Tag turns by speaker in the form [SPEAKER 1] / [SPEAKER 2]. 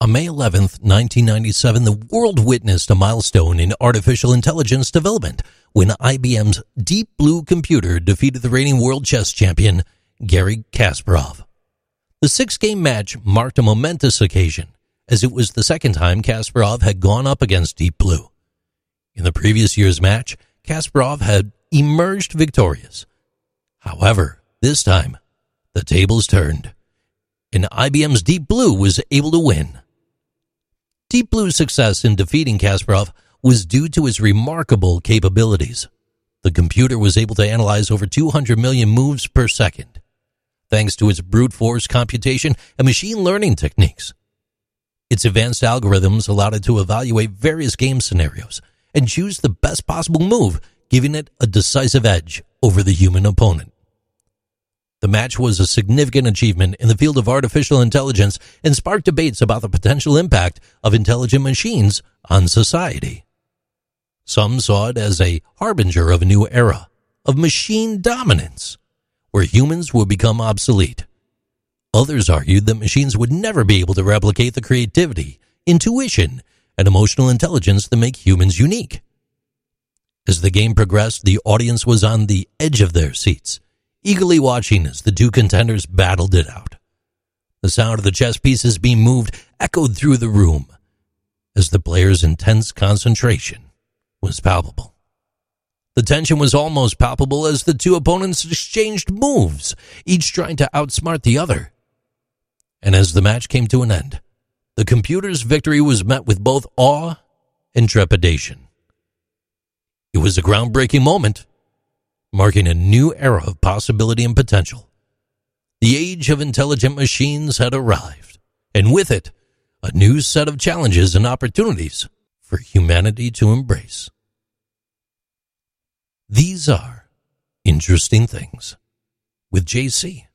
[SPEAKER 1] On May 11, 1997, the world witnessed a milestone in artificial intelligence development when IBM's Deep Blue computer defeated the reigning world chess champion, Garry Kasparov. The six game match marked a momentous occasion, as it was the second time Kasparov had gone up against Deep Blue. In the previous year's match, Kasparov had emerged victorious. However, this time, the tables turned, and IBM's Deep Blue was able to win. Deep Blue's success in defeating Kasparov was due to his remarkable capabilities. The computer was able to analyze over 200 million moves per second, thanks to its brute force computation and machine learning techniques. Its advanced algorithms allowed it to evaluate various game scenarios and choose the best possible move, giving it a decisive edge over the human opponent. The match was a significant achievement in the field of artificial intelligence and sparked debates about the potential impact of intelligent machines on society. Some saw it as a harbinger of a new era of machine dominance, where humans would become obsolete. Others argued that machines would never be able to replicate the creativity, intuition, and emotional intelligence that make humans unique. As the game progressed, the audience was on the edge of their seats eagerly watching as the two contenders battled it out. The sound of the chess pieces being moved echoed through the room as the players' intense concentration was palpable. The tension was almost palpable as the two opponents exchanged moves, each trying to outsmart the other. And as the match came to an end, the computer's victory was met with both awe and trepidation. It was a groundbreaking moment marking a new era of possibility and potential. The age of intelligent machines had arrived, and with it, a new set of challenges and opportunities for humanity to embrace. These are interesting things with JC.